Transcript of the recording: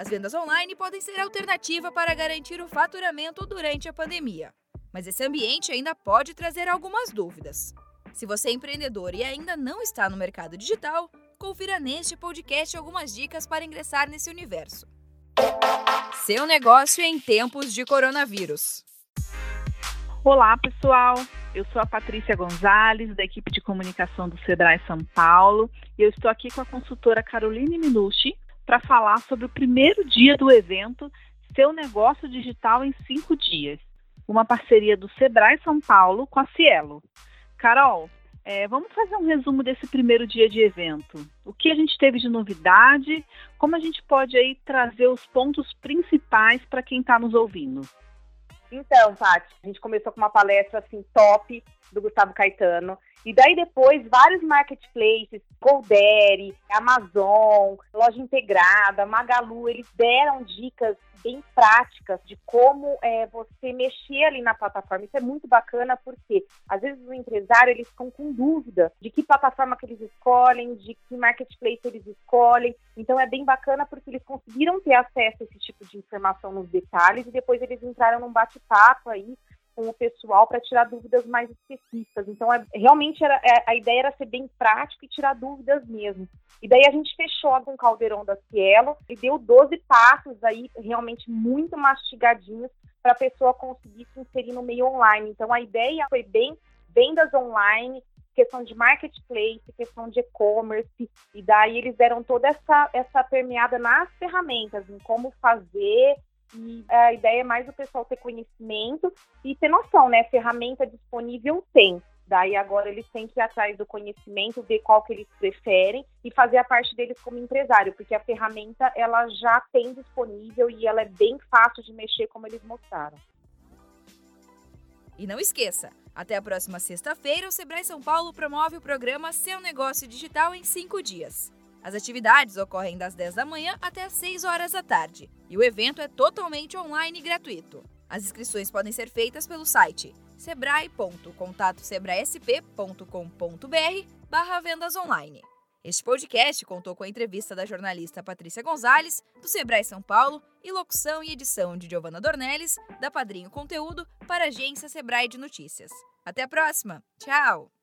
As vendas online podem ser alternativa para garantir o faturamento durante a pandemia. Mas esse ambiente ainda pode trazer algumas dúvidas. Se você é empreendedor e ainda não está no mercado digital, confira neste podcast algumas dicas para ingressar nesse universo. Seu negócio em tempos de coronavírus. Olá, pessoal. Eu sou a Patrícia Gonzalez, da equipe de comunicação do Sebrae São Paulo, e eu estou aqui com a consultora Caroline Minucci para falar sobre o primeiro dia do evento Seu Negócio Digital em Cinco Dias, uma parceria do Sebrae São Paulo com a Cielo. Carol, é, vamos fazer um resumo desse primeiro dia de evento. O que a gente teve de novidade? Como a gente pode aí trazer os pontos principais para quem está nos ouvindo? Então, Paty, a gente começou com uma palestra assim top do Gustavo Caetano. E daí depois vários marketplaces, Goldere, Amazon, Loja Integrada, Magalu, eles deram dicas bem práticas de como é, você mexer ali na plataforma. Isso é muito bacana porque às vezes o empresário eles ficam com dúvida de que plataforma que eles escolhem, de que marketplace eles escolhem. Então é bem bacana porque eles conseguiram ter acesso a esse tipo de informação nos detalhes e depois eles entraram num bate-papo aí com o pessoal para tirar dúvidas mais específicas. Então, é, realmente era, é, a ideia era ser bem prático e tirar dúvidas mesmo. E daí a gente fechou com o caldeirão da Cielo e deu 12 passos aí realmente muito mastigadinhos para a pessoa conseguir se inserir no meio online. Então, a ideia foi bem vendas online, questão de marketplace, questão de e-commerce, e daí eles deram toda essa, essa permeada nas ferramentas, em como fazer, e a ideia é mais o pessoal ter conhecimento e ter noção, né? Ferramenta disponível tem. Daí agora eles têm que ir atrás do conhecimento, ver qual que eles preferem e fazer a parte deles como empresário, porque a ferramenta ela já tem disponível e ela é bem fácil de mexer, como eles mostraram. E não esqueça, até a próxima sexta-feira o Sebrae São Paulo promove o programa Seu Negócio Digital em 5 dias. As atividades ocorrem das 10 da manhã até as 6 horas da tarde e o evento é totalmente online e gratuito. As inscrições podem ser feitas pelo site sebrae.contatosebraesp.com.br barra vendas online. Este podcast contou com a entrevista da jornalista Patrícia Gonzalez, do Sebrae São Paulo, e locução e edição de Giovanna Dornelles, da Padrinho Conteúdo, para a agência Sebrae de Notícias. Até a próxima! Tchau!